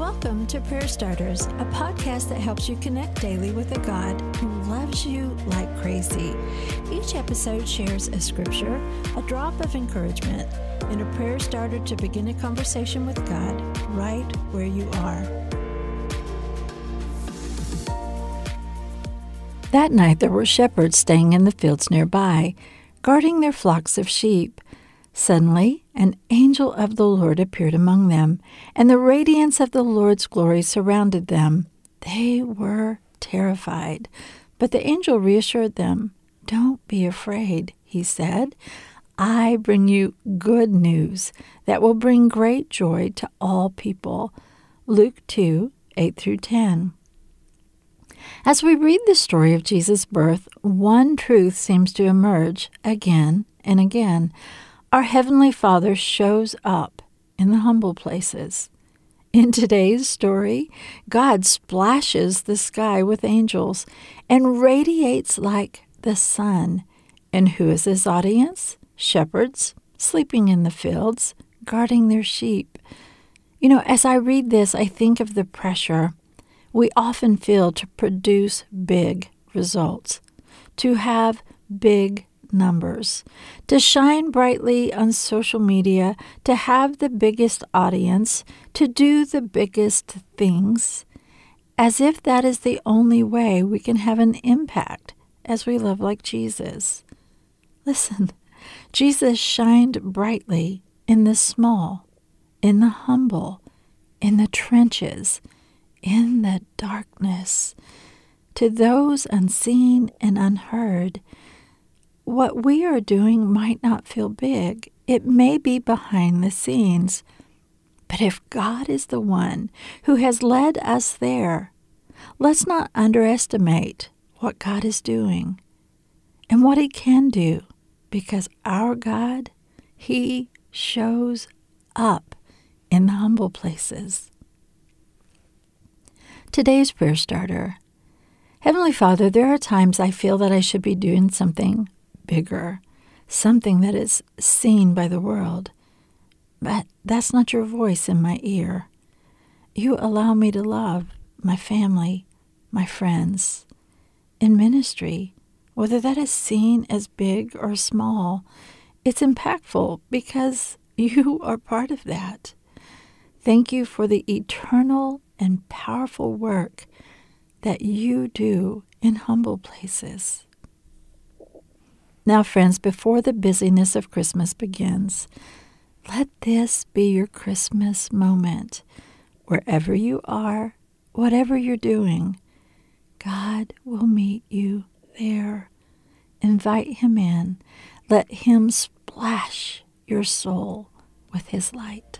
Welcome to Prayer Starters, a podcast that helps you connect daily with a God who loves you like crazy. Each episode shares a scripture, a drop of encouragement, and a prayer starter to begin a conversation with God right where you are. That night there were shepherds staying in the fields nearby, guarding their flocks of sheep. Suddenly, an angel of the Lord appeared among them, and the radiance of the Lord's glory surrounded them. They were terrified. But the angel reassured them. Don't be afraid, he said. I bring you good news that will bring great joy to all people. Luke 2 8 through 10. As we read the story of Jesus' birth, one truth seems to emerge again and again. Our Heavenly Father shows up in the humble places. In today's story, God splashes the sky with angels and radiates like the sun. And who is his audience? Shepherds sleeping in the fields, guarding their sheep. You know, as I read this, I think of the pressure we often feel to produce big results, to have big numbers, to shine brightly on social media, to have the biggest audience, to do the biggest things, as if that is the only way we can have an impact as we love like Jesus. Listen, Jesus shined brightly in the small, in the humble, in the trenches, in the darkness. To those unseen and unheard, what we are doing might not feel big. It may be behind the scenes. But if God is the one who has led us there, let's not underestimate what God is doing and what He can do because our God, He shows up in the humble places. Today's prayer starter Heavenly Father, there are times I feel that I should be doing something bigger, something that is seen by the world. But that's not your voice in my ear. You allow me to love my family, my friends. In ministry, whether that is seen as big or small, it's impactful because you are part of that. Thank you for the eternal and powerful work that you do in humble places. Now, friends, before the busyness of Christmas begins, let this be your Christmas moment. Wherever you are, whatever you're doing, God will meet you there. Invite Him in. Let Him splash your soul with His light.